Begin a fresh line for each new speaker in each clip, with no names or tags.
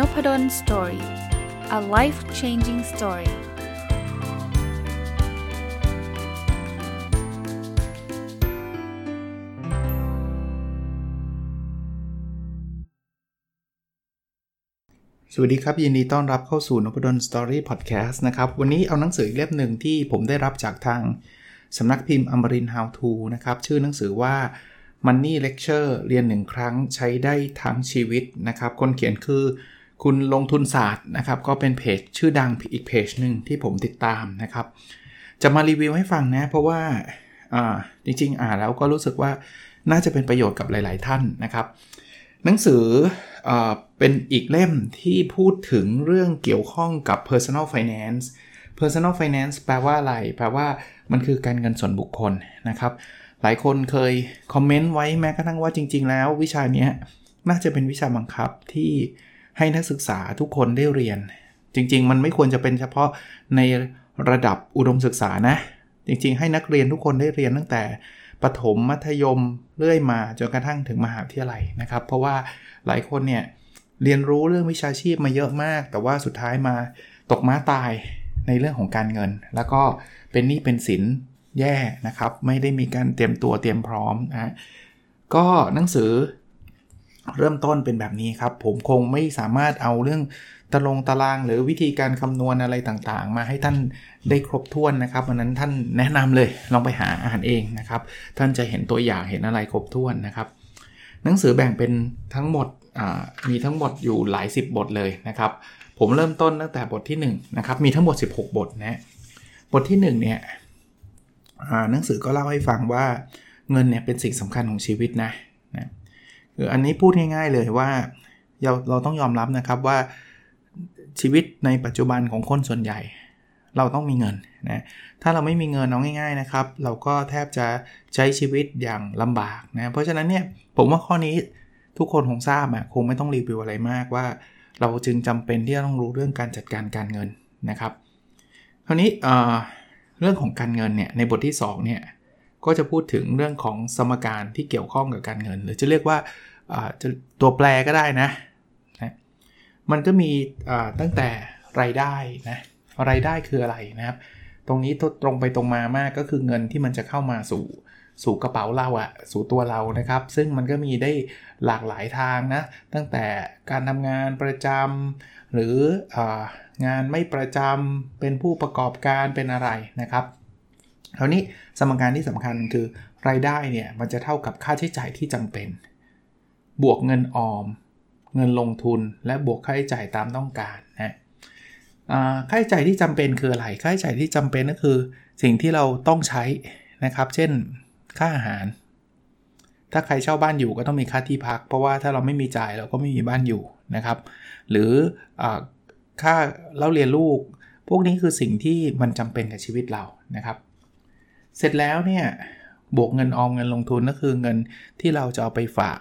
Nopadol Story a life changing story สวัสดีครับ ยินดีต้อนรับเข้าสู่นพดล Story พอดแคสต์นะครับ วันนี้เอาหนังสือเล่มหนึ่งที่ผมได้รับจากทางสำนักพิมพ์อมรินทร์ How to นะครับ ชื่อหนังสือว่า Money Lecture เรียนหนึ่งครั้งใช้ได้ทั้งชีวิตนะครับ คนเขียนคือ คุณลงทุนศาสตร์นะครับก็เป็นเพจชื่อดังอีกเพจหนึ่งที่ผมติดตามนะครับ จะมารีวิวให้ฟังนะ เพราะว่าจริงๆ อ่านแล้วก็รู้สึกว่าน่าจะเป็นประโยชน์กับหลาย ๆ ท่านนะครับ หนังสืออเป็นอีกเล่มที่พูดถึงเรื่องเกี่ยวข้องกับ personal finance personal finance แปลว่าอะไร แปลว่ามันคือการเงินส่วนบุคคลนะครับ หลายคนเคยคอมเมนต์ไว้แม้กระทั่งว่าจริง ๆ แล้ววิชานี้น่าจะเป็นวิชาบังคับที่ ให้นักศึกษาทุกคนได้เรียน จริง ๆ มันไม่ควรจะเป็นเฉพาะในระดับอุดมศึกษานะ จริง ๆ ให้นักเรียนทุกคนได้เรียนตั้งแต่ประถมมัธยมเรื่อยมาจนกระทั่งถึงมหาวิทยาลัยนะครับ เพราะว่าหลายคนเนี่ยเรียนรู้เรื่องวิชาชีพมาเยอะมาก แต่ว่าสุดท้ายมาตกม้าตายในเรื่องของการเงิน แล้วก็เป็นหนี้เป็นสินแย่นะครับ ไม่ได้มีการเตรียมตัวเตรียมพร้อมนะก็หนังสือ เริ่มต้นเป็นแบบนี้ครับ ผมคงไม่สามารถเอาเรื่องตารางตาราง หรือวิธีการคำนวณอะไรต่างๆ มาให้ท่านได้ครบถ้วนนะครับวันนั้นท่านแนะนำเลยลองไปหาอ่านเองนะครับ ท่านจะเห็นตัวอย่างเห็นอะไรครบถ้วนนะครับ หนังสือแบ่งเป็นทั้งหมดมีทั้งหมดอยู่หลาย 10 บทเลยนะครับ ผมเริ่มต้นตั้งแต่บทที่1นะครับมีทั้งหมด 16 บทนะบทที่1เนี่ยหนังสือก็เล่าให้ฟังว่าเงินเนี่ยเป็นสิ่งสำคัญของชีวิตนะ ออันนี้พูดง่ายๆเลยว่าเราเราต้องยอมรับนะครับว่าชีวิตในปัจจุบันของคนส่วนใหญ่ เราต้องมีเงินนะถ้าเราไม่มีเงินเอาง่าย ๆนะครับ เราก็แทบจะใช้ชีวิตอย่างลำบากนะเพราะฉะนั้นเนี่ยผมว่าข้อนี้ทุกคนคงทราบอะคงไม่ต้องรีวิวอะไรมากว่า เราจึงจำเป็นที่จะต้องรู้เรื่องการจัดการการเงินนะครับคราวนี้เรื่องของการเงินเนี่ยในบทที่2เนี่ยก็จะพูดถึงเรื่องของสมการที่เกี่ยวข้องกับการเงิน หรือจะเรียกว่า ตัวแปรก็ได้นะนะมันก็มีตั้งแต่รายได้นะรายได้คืออะไรนะครับ ตรงนี้ตรงไปตรงมามากก็คือเงินที่มันจะเข้ามาสู่สู่กระเป๋าเราอะสู่ตัวเรานะครับ ซึ่งมันก็มีได้หลากหลายทางนะ ตั้งแต่การทำงานประจำหรืองานไม่ประจำเป็นผู้ประกอบการเป็นอะไรนะครับคราวนี้สมการที่สำคัญคือรายได้เนี่ยมันจะเท่ากับค่าใช้จ่ายที่จำเป็น บวกเงินออม เงินลงทุนและบวกค่าใช้จ่ายตามต้องการนะค่าใช้จ่ายที่จำเป็นคืออะไร ค่าใช้จ่ายที่จำเป็นก็คือ สิ่งที่เราต้องใช้นะครับ เช่นค่าอาหาร ถ้าใครเช่าบ้านอยู่ก็ต้องมีค่าที่พัก เพราะว่าถ้าเราไม่มีจ่ายเราก็ไม่มีบ้านอยู่นะครับ หรืออค่าเล่าเรียนลูก พวกนี้คือสิ่งที่มันจำเป็นกับชีวิตเรานะครับ เสร็จแล้วเนี่ยบวกเงินออมเงินลงทุนก็คือเงินที่เราจะเอาไปฝาก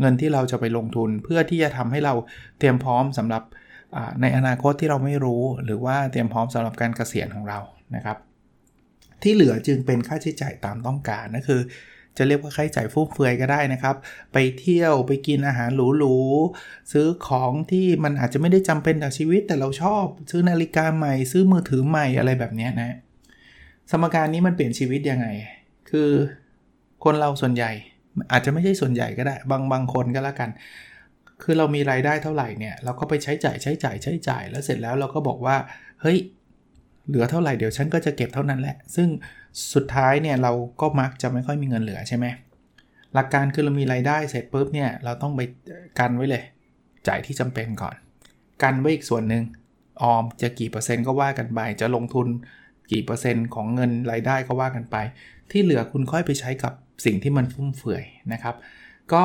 เงินที่เราจะไปลงทุน เพื่อที่จะทำให้เราเตรียมพร้อมสำหรับในอนาคตที่เราไม่รู้ หรือว่าเตรียมพร้อมสำหรับการเกษียณของเรานะครับ ที่เหลือจึงเป็นค่าใช้จ่ายตามต้องการนั่นคือ จะเรียกว่าค่าใช้จ่ายฟุ่มเฟือยก็ได้นะครับ ไปเที่ยวไปกินอาหารหรูๆซื้อของที่มันอาจจะไม่ได้จำเป็นต่อชีวิต แต่เราชอบซื้อนาฬิกาใหม่ ซื้อมือถือใหม่อะไรแบบนี้นะสมการนี้มันเปลี่ยนชีวิตยังไง คือคนเราส่วนใหญ่ อาจจะไม่ใช่ส่วนใหญ่ก็ได้ บางบางคนก็แล้วกัน คือเรามีรายได้เท่าไหร่เนี่ยเราก็ไปใช้จ่ายใช้จ่ายใช้จ่าย แล้วเสร็จแล้วเราก็บอกว่า เฮ้ย เหลือเท่าไหร่เดี๋ยวฉันก็จะเก็บเท่านั้นแหละ ซึ่งสุดท้ายเนี่ยเราก็มักจะไม่ค่อยมีเงินเหลือใช่ไหมหลักการคือเรามีรายได้เสร็จปุ๊บเนี่ยเราต้องไปกันไว้เลย จ่ายที่จำเป็นก่อน กันไว้อีกส่วนหนึ่งออมจะกี่เปอร์เซ็นต์ก็ว่ากันไปจะลงทุนกี่เปอร์เซ็นต์ของเงินรายได้ก็ว่ากันไป ที่เหลือคุณค่อยไปใช้กับ สิ่งที่มันฟุ่มเฟือยนะครับ ก็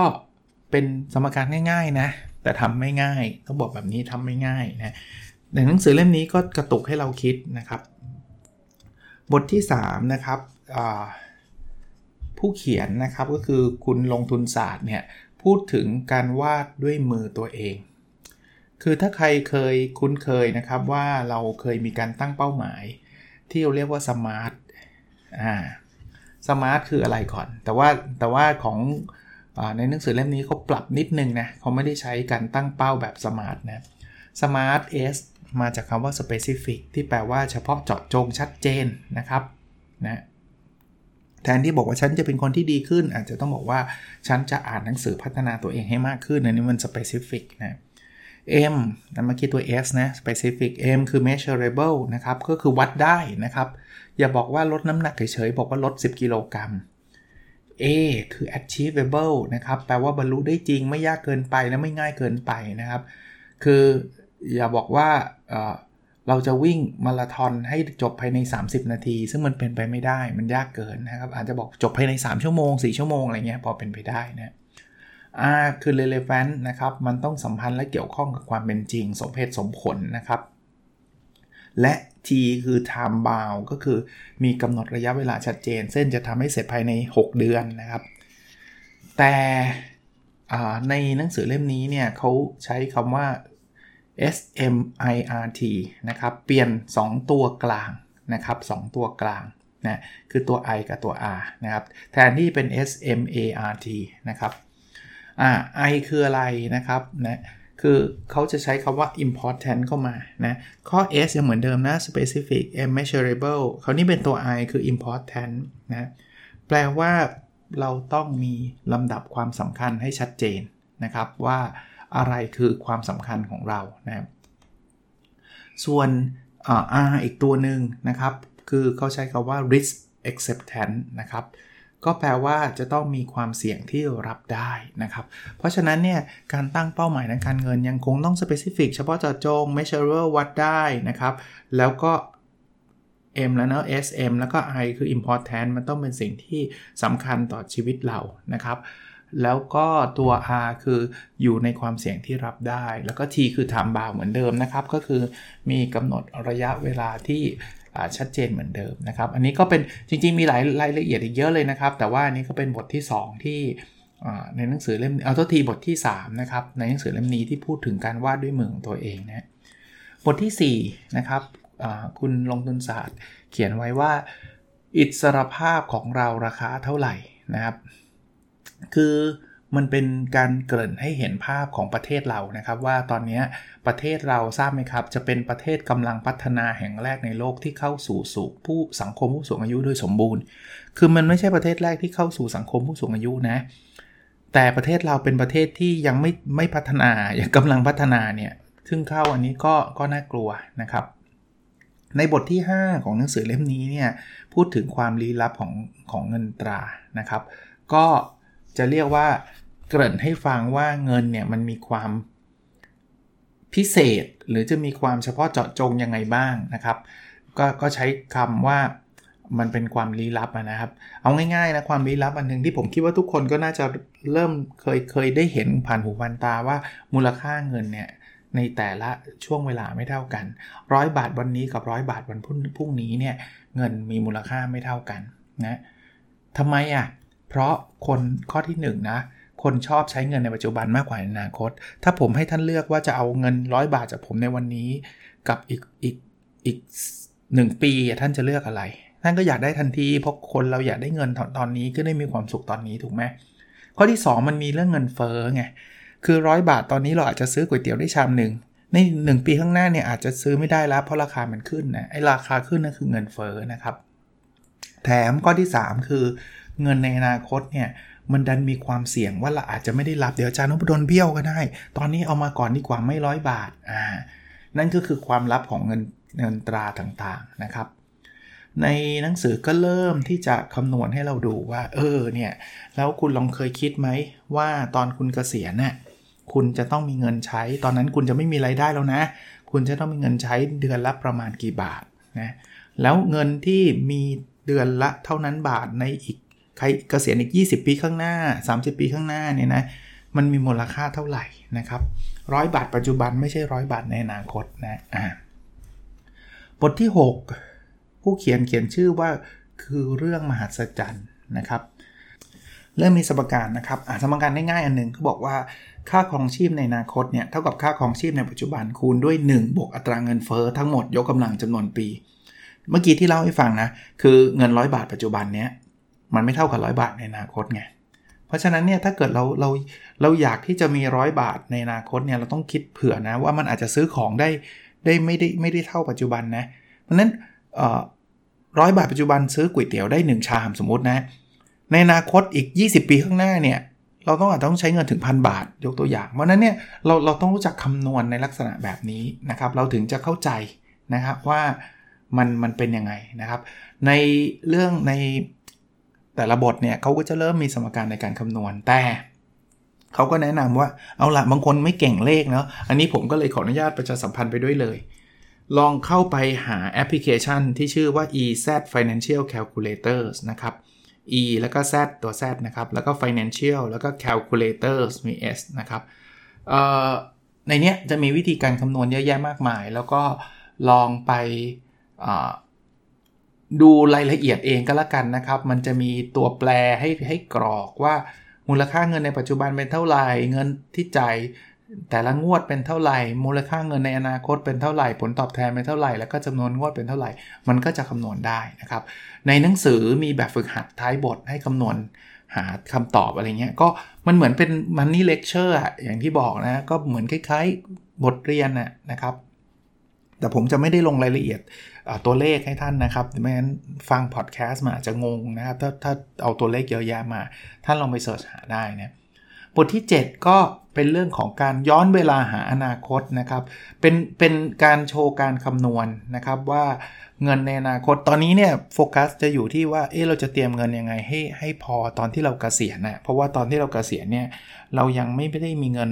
เป็นสมการง่ายๆนะ แต่ทำไม่ง่ายต้องบอกแบบนี้ทำไม่ง่ายนะในหนังสือเล่มนี้ก็กระตุกให้เราคิดนะครับ บทที่ 3 นะครับผู้เขียนนะครับก็คือคุณลงทุนศาสตร์เนี่ยพูดถึงการวาดด้วยมือตัวเอง คือถ้าใครเคยคุ้นเคยนะครับว่าเราเคยมีการตั้งเป้าหมาย ที่เราเรียกว่า SMART อ่า SMART คืออะไรก่อน แต่ว่าแต่ว่าของอในหนังสือเล่มนี้เขาปรับนิดนึงนะเขาไม่ได้ใช้การตั้งเป้าแบบ SMART นะ Smart S มาจากคำว่า specific ที่แปลว่าเฉพาะเจาะจงชัดเจนนะครับนะแทนที่บอกว่าฉันจะเป็นคนที่ดีขึ้น อาจจะต้องบอกว่าฉันจะอ่านหนังสือพัฒนาตัวเองให้มากขึ้นอันนี้มัน specific นะ M นั่นเมื่อกี้ตัว S นะ specific M คือ measurable นะครับ ก็คือวัดได้นะครับ อย่าบอกว่าลดน้ำหนักเฉยๆ บอกว่าลด 10 กิโลกรัม A คือ achievable นะครับ แปลว่าบรรลุได้จริงไม่ยากเกินไปและไม่ง่ายเกินไปนะครับ คืออย่าบอกว่าเเราจะวิ่งมาราธอนให้จบภายใน 30 นาที ซึ่งมันเป็นไปไม่ได้มันยากเกินนะครับ อาจจะบอกจบภายใน 3 ชั่วโมง 4 ชั่วโมงอะไรเงี้ยพอเป็นไปได้นะ R คือ relevant นะครับ มันต้องสัมพันธ์และเกี่ยวข้องกับความเป็นจริง สมเหตุสมผลนะครับ และ T คือ time bound ก็คือมีกำหนดระยะเวลาชัดเจน เส้นจะทำให้เสร็จภายใน 6 เดือนนะครับ แต่ในหนังสือเล่มนี้เนี่ยเขาใช้คำว่า SMIRT นะครับ เปลี่ยน 2 ตัวกลางนะครับ2ตัวกลางนะคือตัว I กับตัว R นะครับ แทนที่เป็น SMART นะครับอ่า I คืออะไรนะครับนะ คือเขาจะใช้คำว่า important เข้ามานะข้อ S ยังเหมือนเดิมนะ specific and measurable คราวนี้เป็นตัว I คือ important นะแปลว่าเราต้องมีลำดับความสำคัญให้ชัดเจนนะครับว่าอะไรคือความสำคัญของเรานะครับส่วน R อีกตัวหนึ่งนะครับ คือเขาใช้คาว่า risk acceptance นะครับ ก็แปลว่าจะต้องมีความเสี่ยงที่รับได้นะครับ เพราะฉะนั้นเนี่ยการตั้งเป้าหมายทางการเงินยังคงต้อง specific เฉพาะเจาะจง measurable วัดได้นะครับ แล้วก็ M แล้วเนะ SM แล้วก็ I คือ important มันต้องเป็นสิ่งที่สำคัญต่อชีวิตเรานะครับ แล้วก็ตัว R คืออยู่ในความเสี่ยงที่รับได้ แล้วก็ T คือ time bound เหมือนเดิมนะครับ ก็คือมีกำหนดระยะเวลาที่ ชัดเจนเหมือนเดิมนะครับ อันนี้ก็เป็นจริงๆมีหลายรายละเอียดอีกเยอะเลยนะครับ แต่ว่าอันนี้ก็เป็นบทที่ 2 ที่ในหนังสือเล่มเอาตัวทีบทที่3นะครับในหนังสือเล่มนี้ที่พูดถึงการวาดด้วยมือของตัวเองนะบทที่4นะครับคุณลงทุนศาสตร์ เขียนไว้ว่าอิสรภาพของเราราคาเท่าไหร่นะครับ คือ มันเป็นการเกริ่นให้เห็นภาพของประเทศเรานะครับ ว่าตอนนี้ประเทศเราทราบไหมครับ จะเป็นประเทศกำลังพัฒนาแห่งแรกในโลกที่เข้าสู่สู่ผู้สังคมผู้สูงอายุโดยสมบูรณ์ คือมันไม่ใช่ประเทศแรกที่เข้าสู่สังคมผู้สูงอายุนะแต่ประเทศเราเป็นประเทศที่ยังไม่ไม่พัฒนาอย่างกำลังพัฒนาเนี่ยซึ่งเข้าอันนี้ก็ก็น่ากลัวนะครับ ในบทที่ 5 ของหนังสือเล่มนี้เนี่ยพูดถึงความลี้ลับของของเงินตรานะครับ ก็จะเรียกว่า เกริ่นให้ฟังว่าเงินเนี่ยมันมีความพิเศษหรือจะมีความเฉพาะเจาะจงยังไงบ้างนะครับกก็ใช้คำว่ามันเป็นความลี้ลับนะครับ เอาง่ายๆนะความลี้ลับอันหนึ่งที่ผมคิดว่าทุกคนก็น่าจะเริ่มเคยเคยได้เห็นผ่านหูผ่านตาว่ามูลค่าเงินเนี่ยในแต่ละช่วงเวลาไม่เท่ากันร้อยบาทวันนี้กับร้อยบาทวันพรุ่งนี้เนี่ยเงินมีมูลค่าไม่เท่ากันนะทำไมอะ่ะเพราะคนข้อที่1นนะ คนชอบใช้เงินในปัจจุบันมากกว่าในอนาคต ถ้าผมให้ท่านเลือกว่าจะเอาเงินร้อยบาทจากผมในวันนี้ กับอีกอีกอีกหนึ่งปีท่านจะเลือกอะไร ท่านก็อยากได้ทันที เพราะคนเราอยากได้เงินตอนนี้ก็ได้มีความสุขตอนนี้ถูกไหมข้อที่ 2 มันมีเรื่องเงินเฟ้อไง คือร้อยบาทตอนนี้เราอาจจะซื้อก๋วยเตี๋ยวได้ชามหนึ่ง ใน 1 ปีข้างหน้าเนี่ยอาจจะซื้อไม่ได้แล้วเพราะราคามันขึ้นนะ ไอ้ราคาขึ้นนั่นคือเงินเฟ้อนะครับ แถมข้อที่ 3 คือเงินในอนาคตเนี่ย มันดันมีความเสี่ยงว่าเราอาจจะไม่ได้รับเดี๋ยวอาจารย์นพดลเบี้ยวก็ได้ ตอนนี้เอามาก่อนดีกว่าไม่ร้อยบาทอ่านั่นก็คือความลับของเงินเงินตราต่างๆนะครับ ในหนังสือก็เริ่มที่จะคำนวณให้เราดูว่า เออเนี่ยแล้วคุณลองเคยคิดไหมว่าตอนคุณเกษียณน่ะคุณจะต้องมีเงินใช้ ตอนนั้นคุณจะไม่มีไรายได้แล้วนะ คุณจะต้องมีเงินใช้เดือนละประมาณกี่บาทนะแล้วเงินที่มีเดือนละเท่านั้นบาทในอีก ใครเกษียณอีก 20 ปีข้างหน้า 30 ปีข้างหน้าเนี่ยนะมันมีมูลค่าเท่าไหร่นะครับร้อยบาทปัจจุบันไม่ใช่ร้อยบาทในอนาคตนะอ่าบทที่ 6 ผู้เขียนเขียนชื่อว่าคือเรื่องมหัศจรรย์นะครับ เริ่มมีสมการนะครับอ่าสมการง่ายๆอันหนึ่งเขาบอกว่าค่าครองชีพในอนาคตเนี่ยเท่ากับค่าครองชีพในปัจจุบันคูณด้วย1บวกอัตราเงินเฟอ้อทั้งหมดยกกำลังจำนวนปี เมื่อกี้ที่เล่าให้ฟังนะคือเงินร้อยบาทปัจจุบันเนี้ย มันไม่เท่ากับร้อยบาทในอนาคตไงเพราะฉะนั้นเนี่ยถ้าเกิดเราเราเราอยากที่จะมีร้อยบาทในอนาคตเนี่ยเราต้องคิดเผื่อนะว่ามันอาจจะซื้อของได้ได้ไม่ได้ไม่ได้เท่าปัจจุบันนะเพราะนั้นร้อยบาทปัจจุบันซื้อก๋วยเตี๋ยวได้ 1 ชามสมมตินะ ในอนาคตอีก 20 ปีข้างหน้าเนี่ยเราต้องอาจต้องใช้เงินถึงพันบาทยกตัวอย่าง เพราะนั้นเนี่ยเราเราต้องรู้จักคำนวณในลักษณะแบบนี้นะครับ เราถึงจะเข้าใจนะครับว่ามันมันเป็นยังไงนะครับ ในเรื่องใน แต่ละบทเนี่ยเขาก็จะเริ่มมีสมการในการคำนวณ แต่เขาก็แนะนำว่าเอาละบางคนไม่เก่งเลขเนาะอันนี้ผมก็เลยขออนุญาตประชาสัมพันธ์ไปด้วยเลย ลองเข้าไปหาแอปพลิเคชันที่ชื่อว่า EZ Financial Calculators นะครับ E แล้วก็ Z ตัว Z นะครับ แล้วก็ Financial แล้วก็ Calculators มี S นะครับในเนี้ยจะมีวิธีการคำนวณเยอะแยะมากมาย แล้วก็ลองไป ดูรายละเอียดเองก็แล้วกันนะครับ มันจะมีตัวแปรให้ให้กรอกว่ามูลค่าเงินในปัจจุบันเป็นเท่าไหร่ เงินที่จ่ายแต่ละงวดเป็นเท่าไหร่ มูลค่าเงินในอนาคตเป็นเท่าไหร่ ผลตอบแทนเป็นเท่าไหร่ แล้วก็จำนวนงวดเป็นเท่าไหร่ มันก็จะคำนวณได้นะครับ ในหนังสือมีแบบฝึกหัดท้ายบทให้คำนวณหาคำตอบอะไรเงี้ย ก็มันเหมือนเป็น Money Lecture อะอย่างที่บอกนะ ก็เหมือนคล้ายๆบทเรียนนะครับ แต่ผมจะไม่ได้ลงรายละเอียด ตัวเลขให้ท่านนะครับไม่งั้นฟังพอดแคสต์มาอาจจะงงนะครับถ้าถ้าเอาตัวเลขเยอะแยะมา ท่านลองไป search หาได้นะบทที่ 7 ก็เป็นเรื่องของการย้อนเวลาหาอนาคตนะครับ เป็นเป็นการโชว์การคำนวณนนะครับว่าเงินในอนาคตตอนนี้เนี่ยโฟกัสจะอยู่ที่ว่าเออเราจะเตรียมเงินยังไงให้ให้พอตอนที่เรากเกษียณนะเพราะว่าตอนที่เรากเกษียณเนี่ยเรายังไม่ได้มีเงิน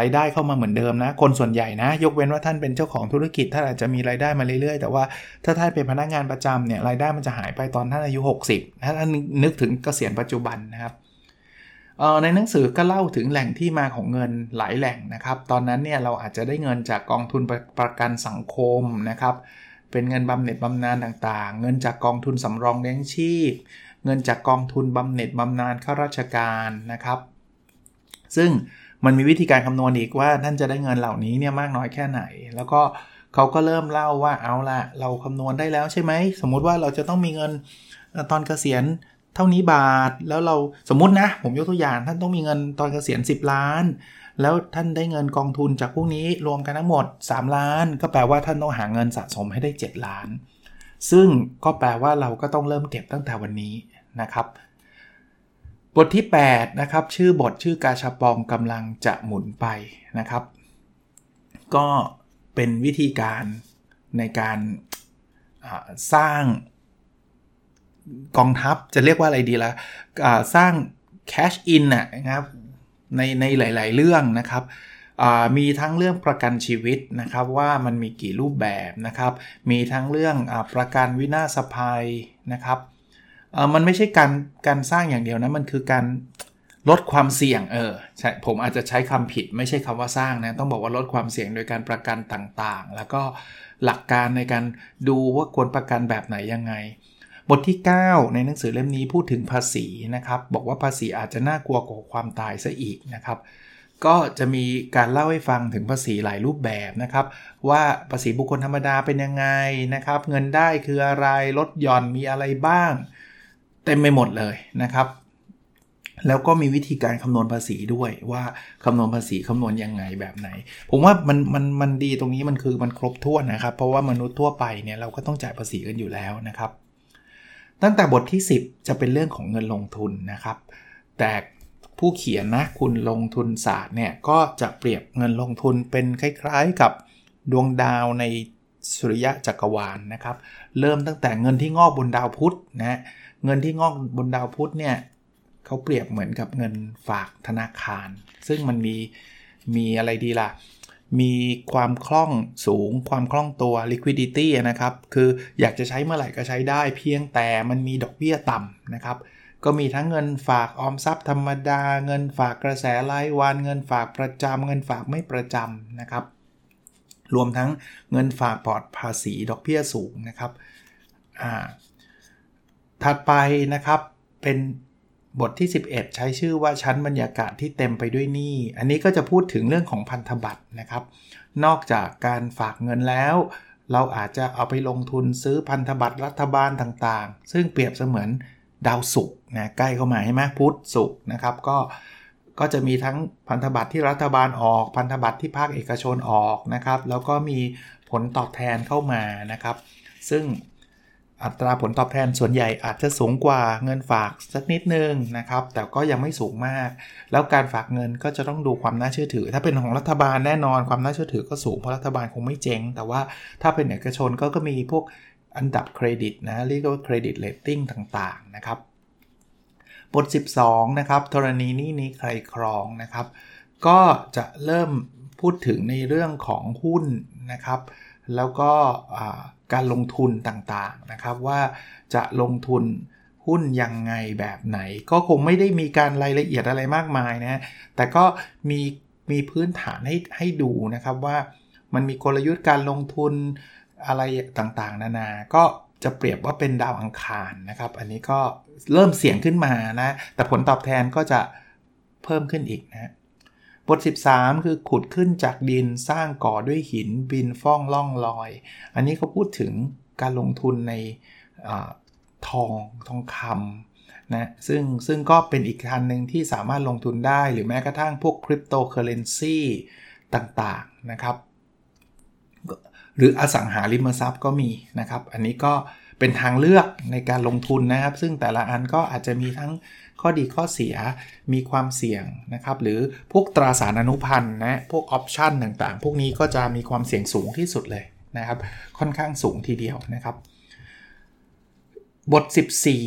รายได้เข้ามาเหมือนเดิมนะ คนส่วนใหญ่นะ ยกเว้นว่าท่านเป็นเจ้าของธุรกิจท่านอาจจะมีรายได้มาเรื่อยๆ แต่ว่าถ้าท่านเป็นพนักงานประจำเนี่ยรายได้มันจะหายไปตอนท่านอายุ 60 ถ้าท่านนึกถึงเกษียณปัจจุบันนะครับในหนังสือก็เล่าถึงแหล่งที่มาของเงินหลายแหล่งนะครับ ตอนนั้นเนี่ยเราอาจจะได้เงินจากกองทุนประกันสังคมนะครับ เป็นเงินบำเหน็จบำนาญต่างๆ เงินจากกองทุนสำรองเลี้ยงชีพ เงินจากกองทุนบำเหน็จบำนาญข้าราชการนะครับ ซึ่ง มันมีวิธีการคำนวณอีกว่าท่านจะได้เงินเหล่านี้เนี่ยมากน้อยแค่ไหน แล้วก็เขาก็เริ่มเล่าว่าเอาละเราคำนวณได้แล้วใช่ไหม สมมุติว่าเราจะต้องมีเงินตอนเกษียณเท่านี้บาท แล้วเราสมมตินะ ผมยกตัวอย่างท่านต้องมีเงินตอนเกษียณ 10 ล้าน แล้วท่านได้เงินกองทุนจากพวกนี้รวมกันทั้งหมด 3 ล้าน ก็แปลว่าท่านต้องหาเงินสะสมให้ได้ 7 ล้าน ซึ่งก็แปลว่าเราก็ต้องเริ่มเก็บตั้งแต่วันนี้นะครับ บทที่ 8 นะครับ ชื่อบทชื่อกาชาปองกำลังจะหมุนไปนะครับ ก็เป็นวิธีการในการสร้างกองทัพจะเรียกว่าอะไรดีละะสร้าง cash in นะครับในในหลาย ๆ เรื่องนะครับมีทั้งเรื่องประกันชีวิตนะครับว่ามันมีกี่รูปแบบนะครับ มีทั้งเรื่องอประกันวินาศภัยนะครับ มันไม่ใช่การการสร้างอย่างเดียวนะ มันคือการลดความเสี่ยงเออใช่ผมอาจจะใช้คำผิดไม่ใช่คำว่าสร้างนะ ต้องบอกว่าลดความเสี่ยงโดยการประกันต่างๆ แล้วก็หลักการในการดูว่าควรประกันแบบไหนยังไง บทที่ 9 ในหนังสือเล่มนี้พูดถึงภาษีนะครับ บอกว่าภาษีอาจจะน่ากลัวกว่าความตายซะอีกนะครับก็จะมีการเล่าให้ฟังถึงภาษีหลายรูปแบบนะครับ ว่าภาษีบุคคลธรรมดาเป็นยังไงนะครับ เงินได้คืออะไรลดหย่อนมีอะไรบ้าง เต็มไปหมดเลยนะครับ แล้วก็มีวิธีการคำนวณภาษีด้วยว่าคำนวณภาษีคำนวณยังไงแบบไหน ผมว่ามันมันมันดีตรงนี้มันคือมันครบถ้วนนะครับ เพราะว่ามนุษย์ทั่วไปเนี่ยเราก็ต้องจ่ายภาษีกันอยู่แล้วนะครับ ตั้งแต่บทที่ 10 จะเป็นเรื่องของเงินลงทุนนะครับ แต่ผู้เขียนนะคุณลงทุนศาสตร์เนี่ยก็จะเปรียบเงินลงทุนเป็นคล้าย ๆกับดวงดาวในสุริยะจักรวาลนนะครับ เริ่มตั้งแต่เงินที่งอกบนดาวพุธนะ เงินที่งอกบนดาวพุธเนี่ยเขาเปรียบเหมือนกับเงินฝากธนาคาร ซึ่งมันมีมีอะไรดีล่ะ มีความคล่องสูง ความคล่องตัว liquidity นะครับ คืออยากจะใช้เมื่อไหร่ก็ใช้ได้เพียงแต่มันมีดอกเบี้ยต่ำนะครับ ก็มีทั้งเงินฝากออมทรัพย์ธรรมดา เงินฝากกระแสรายวัน เงินฝากประจำเงินฝากไม่ประจำนะครับ รวมทั้งเงินฝากปลอดภาษีดอกเบี้ยสูงนะครับ อ่า ถัดไปนะครับเป็นบทที่ 11 ใช้ชื่อว่าชั้นบรรยากาศที่เต็มไปด้วยหนี้ อันนี้ก็จะพูดถึงเรื่องของพันธบัตรนะครับ นอกจากการฝากเงินแล้ว เราอาจจะเอาไปลงทุนซื้อพันธบัตรรัฐบาลต่างๆ ซึ่งเปรียบเสมือนดาวศุกร์นะใกล้เข้ามาใช่ไหมพุธศุกร์นะครับก็ก็จะมีทั้งพันธบัตรที่รัฐบาลออก พันธบัตรที่ภาคเอกชนออกนะครับ แล้วก็มีผลตอบแทนเข้ามานะครับ ซึ่ง อัตราผลตอบแทนส่วนใหญ่อาจจะสูงกว่าเงินฝากสักนิดนึงนะครับ แต่ก็ยังไม่สูงมาก แล้วการฝากเงินก็จะต้องดูความน่าเชื่อถือ ถ้าเป็นของรัฐบาลแน่นอนความน่าเชื่อถือก็สูงเพราะรัฐบาลคงไม่เจ๊ง แต่ว่าถ้าเป็นเอกชนก็ก็มีพวกอันดับเครดิตนะเรียกว่า credit rating ต่างๆนะครับบท 12 นะครับธรณีนี่นี้ใครครองนะครับ ก็จะเริ่มพูดถึงในเรื่องของหุ้นนะครับ แล้วก็ การลงทุนต่างๆนะครับว่าจะลงทุนหุ้นยังไงแบบไหน ก็คงไม่ได้มีการรายละเอียดอะไรมากมายนะแต่ก็มีมีพื้นฐานให้ให้ดูนะครับว่ามันมีกลยุทธ์การลงทุนอะไรต่างๆ นานา ก็จะเปรียบว่าเป็นดาวอังคารนะครับ อันนี้ก็เริ่มเสี่ยงขึ้นมานะ แต่ผลตอบแทนก็จะเพิ่มขึ้นอีกนะ บท 13 คือขุดขึ้นจากดินสร้างก่อด้วยหินบินฟ้องล่องลอย อันนี้เขาพูดถึงการลงทุนในอทองทองคำนะซึ่งซึ่งก็เป็นอีกทางหนึ่งที่สามารถลงทุนได้หรือแม้กระทั่งพวกคริปโตเคอเรนซีต่างๆนะครับ หรืออสังหาริมทรัพย์ก็มีนะครับ อันนี้ก็เเป็นทางเลือกในการลงทุนนะครับ ซึ่งแต่ละอันก็อาจจะมีทั้งข้อดีข้อเสียมีความเสี่ยงนะครับ หรือพวกตราสารอนุพันธ์นะพวกออปชันต่างๆ พวกนี้ก็จะมีความเสี่ยงสูงที่สุดเลยนะครับ ค่อนข้างสูงทีเดียวนะครับ บท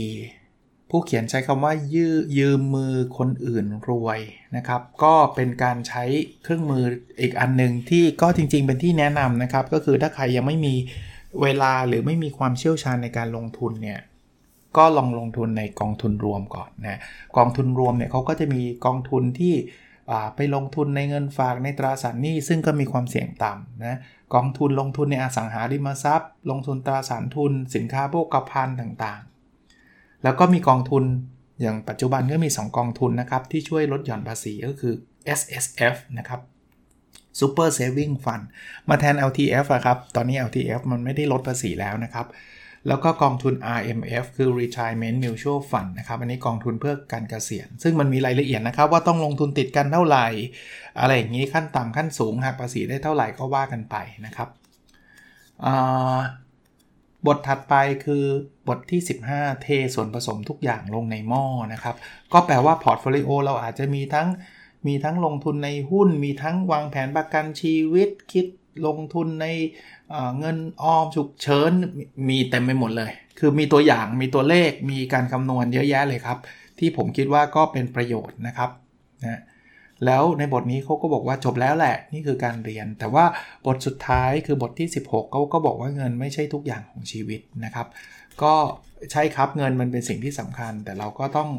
14 ผู้เขียนใช้คำว่ายืยืมมือคนอื่นรวยนะครับ ก็เป็นการใช้เครื่องมืออีกอันหนึ่งที่ก็จริงๆเป็นที่แนะนำนะครับ ก็คือถ้าใครยังไม่มี เวลาหรือไม่มีความเชี่ยวชาญในการลงทุนเนี่ยก็ลองลงทุนในกองทุนรวมก่อนนะกองทุนรวมเนี่ยเขาก็จะมีกองทุนที่ไปลงทุนในเงินฝากในตราสารหนี้ซึ่งก็มีความเสี่ยงต่ำนะกองทุนลงทุนในอสังหาริมทรัพย์ ลงทุนตราสารทุน สินค้าโภคภัณฑ์ต่างๆ แล้วก็มีกองทุนอย่างปัจจุบันก็มี 2 กองทุนนะครับที่ช่วยลดหย่อนภาษีก็คือ S S F นะครับ Super Saving Fund มาแทน LTF อะครับ ตอนนี้ LTF มันไม่ได้ลดภาษีแล้วนะครับ แล้วก็กองทุน RMF คือ Retirement Mutual Fund นะครับ อันนี้กองทุนเพื่อการเกษียณ ซึ่งมันมีรายละเอียดนะครับ ว่าต้องลงทุนติดกันเท่าไหร่ อะไรอย่างนี้ขั้นต่ำขั้นสูงหักภาษีได้เท่าไหร่ก็ว่ากันไปนะครับบทถัดไปคือบทที่ 15 เทส่วนผสมทุกอย่างลงในหม้อนะครับ ก็แปลว่าพอร์ตโฟลิโอเราอาจจะมีทั้ง มีทั้งลงทุนในหุ้น มีทั้งวางแผนประกันชีวิต คิดลงทุนในเงินออมฉุกเฉินมีเต็มไปหมดเลย คือมีตัวอย่างมีตัวเลขมีการคำนวณเยอะแยะเลยครับ ที่ผมคิดว่าก็เป็นประโยชน์นะครับนะแล้วในบทนี้เขาก็บอกว่าจบแล้วแหละนี่คือการเรียน แต่ว่าบทสุดท้ายคือบทที่ 16เขาก็บอกว่าเงินไม่ใช่ทุกอย่างของชีวิตนะครับ ก็ใช่ครับเงินมันเป็นสิ่งที่สำคัญ แต่เราก็ต้อง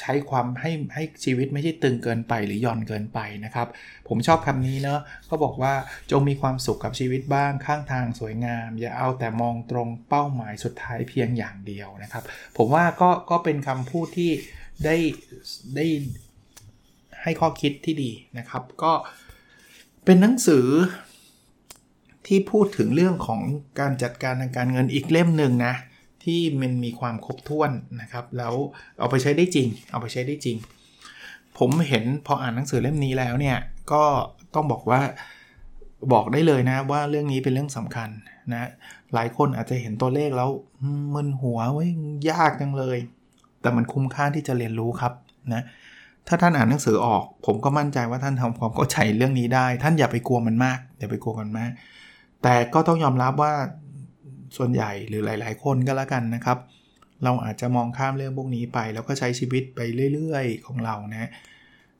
ใช้ความให้ให้ชีวิตไม่ใช่ตึงเกินไปหรือย่อนเกินไปนะครับ ผมชอบคำนี้เนาะก็บอกว่าจงมีความสุขกับชีวิตบ้างข้างทางสวยงาม อย่าเอาแต่มองตรงเป้าหมายสุดท้ายเพียงอย่างเดียวนะครับ ผมว่าก็ก็เป็นคำพูดที่ได้ได้ให้ข้อคิดที่ดีนะครับ ก็เป็นหนังสือที่พูดถึงเรื่องของการจัดการทางการเงินอีกเล่มหนึ่งนะ ที่มันมีความครบถ้วนนะครับ แล้วเอาไปใช้ได้จริง เอาไปใช้ได้จริง ผมเห็นพออ่านหนังสือเล่มนี้แล้วเนี่ยก็ต้องบอกว่าบอกได้เลยนะว่าเรื่องนี้เป็นเรื่องสำคัญนะหลายคนอาจจะเห็นตัวเลขแล้วมึนหัวเว้ยยากจังเลย แต่มันคุ้มค่าที่จะเรียนรู้ครับนะถ้าท่านอ่านหนังสือออก ผมก็มั่นใจว่าท่านทำความเข้าใจเรื่องนี้ได้ ท่านอย่าไปกลัวมันมากอย่าไปกลัวมันมาก แต่ก็ต้องยอมรับว่า ส่วนใหญ่หรือหลาย ๆ คนก็แล้วกันนะครับ เราอาจจะมองข้ามเรื่องพวกนี้ไป แล้วก็ใช้ชีวิตไปเรื่อย ๆ ของเรานะ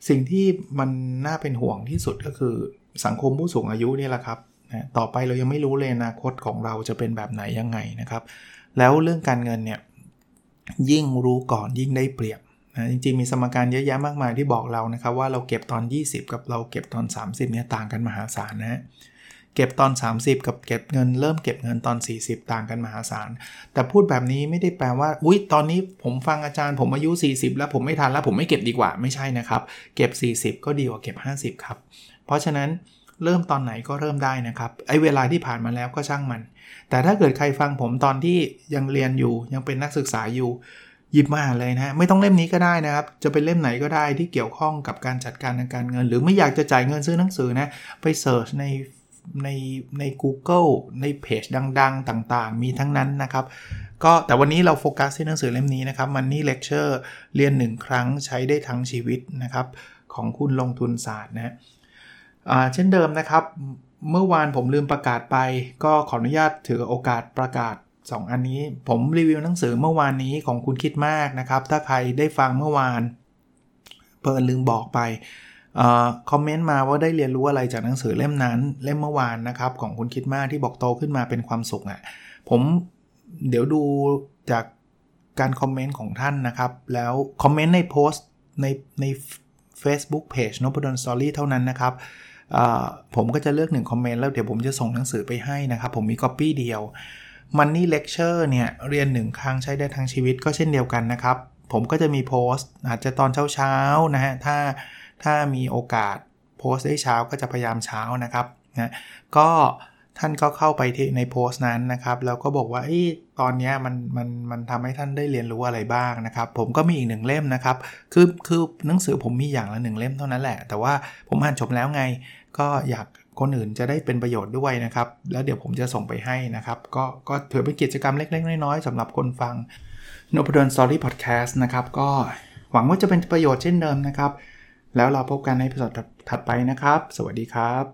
สิ่งที่มันน่าเป็นห่วงที่สุดก็คือสังคมผู้สูงอายุนี่แหละครับนะต่อไปเรายังไม่รู้เลยอนาคตของเราจะเป็นแบบไหนยังไงนะครับ แล้วเรื่องการเงินเนี่ยยิ่งรู้ก่อนยิ่งได้เปรียบนะจริงๆมีสมการเยอะแยะมากมายที่บอกเรานะครับ ว่าเราเก็บตอน 20 กับเราเก็บตอน 30เนี่ยต่างกันมหาศาลนะ เก็บตอน 30 กับเก็บเงินเริ่มเก็บเงินตอน 40 ต่างกันมหาศาล แต่พูดแบบนี้ไม่ได้แปลว่า อุ๊ย ตอนนี้ผมฟังอาจารย์ผมอายุ 40 แล้วผมไม่ทันแล้วผมไม่เก็บดีกว่าไม่ใช่นะครับ เก็บ 40 ก็ดีกว่าเก็บ 50 ครับ เพราะฉะนั้นเริ่มตอนไหนก็เริ่มได้นะครับ ไอ้เวลาที่ผ่านมาแล้วก็ช่างมัน แต่ถ้าเกิดใครฟังผมตอนที่ยังเรียนอยู่ยังเป็นนักศึกษาอยู่หยิบมาอ่านเลยนะไม่ต้องเล่มนี้ก็ได้นะครับ จะเป็นเล่มไหนก็ได้ที่เกี่ยวข้องกับการจัดการทางการเงิน หรือไม่อยากจะจ่ายเงินซื้อหนังสือนะ ไป search ใน ในใน Google ในเพจดัง ๆ ต่างๆ มีทั้งนั้นนะครับ ก็แต่วันนี้เราโฟกัสที่หนังสือเล่มนี้นะครับ Money Lecture เรียน1ครั้งใช้ได้ทั้งชีวิตนะครับ ของคุณลงทุนศาสตร์นะเช่นเดิมนะครับ เมื่อวานผมลืมประกาศไป ก็ขออนุญาตถือโอกาสประกาศ 2 อันนี้ ผมรีวิวหนังสือเมื่อวานนี้ของคุณคิดมากนะครับ ถ้าใครได้ฟังเมื่อวานเปิดลืมบอกไป คอมเมนต์มาว่าได้เรียนรู้อะไรจากหนังสือเล่มนั้นเล่มเมื่อวานนะครับ ของคุณคิดมากที่บอกโตขึ้นมาเป็นความสุขอะ่ะผมเดี๋ยวดูจากการคอมเมนต์ของท่านนะครับ แล้วคอมเมนต์ในโพสต์ในใน Facebook Page น o ด d นสตอรี่เท่านั้นนะครับผมก็จะเลือกหนึ่งคอมเมนต์แล้วเดี๋ยวผมจะส่งหนังสือไปให้นะครับ ผมมีก๊อปปี้เดียว Money Lecture เนี่ย เรียนหนึ่งครั้งใช้ได้ทั้งชีวิตก็เช่นเดียวกันนะครับ ผมก็จะมีโพสต์ อาจจะตอนเช้าๆนะฮะ ถ้า ถ้ามีโอกาสโพสต์ได้เช้าก็จะพยายามเช้านะครับนะก็ท่านก็เข้าไปที่ในโพสต์นั้นนะครับแล้วก็บอกว่าอตอนนี้มันมันมันทำให้ท่านได้เรียนรู้อะไรบ้างนะครับ ผมก็มีอีกหนึ่งเล่มนะครับคือคือหนังสือผมมีอย่างละหนึ่งเล่มเท่านั้นแหละ แต่ว่าผมอ่านจบแล้วไง ก็อยากคนอื่นจะได้เป็นประโยชน์ด้วยนะครับ แล้วเดี๋ยวผมจะส่งไปให้นะครับ ก็ก็ถือเป็นกิจกรรมเล็กๆ น้อยๆสำหรับคนฟัง n o p ด d o n Story Podcast นะครับก็หวังว่าจะเป็นประโยชน์เช่นเดิมนะครับ แล้วเราพบกันในพิสดถัดไปนะครับ สวัสดีครับ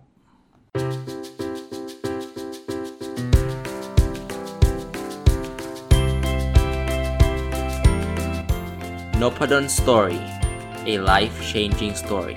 n o p a d o n Story a life changing story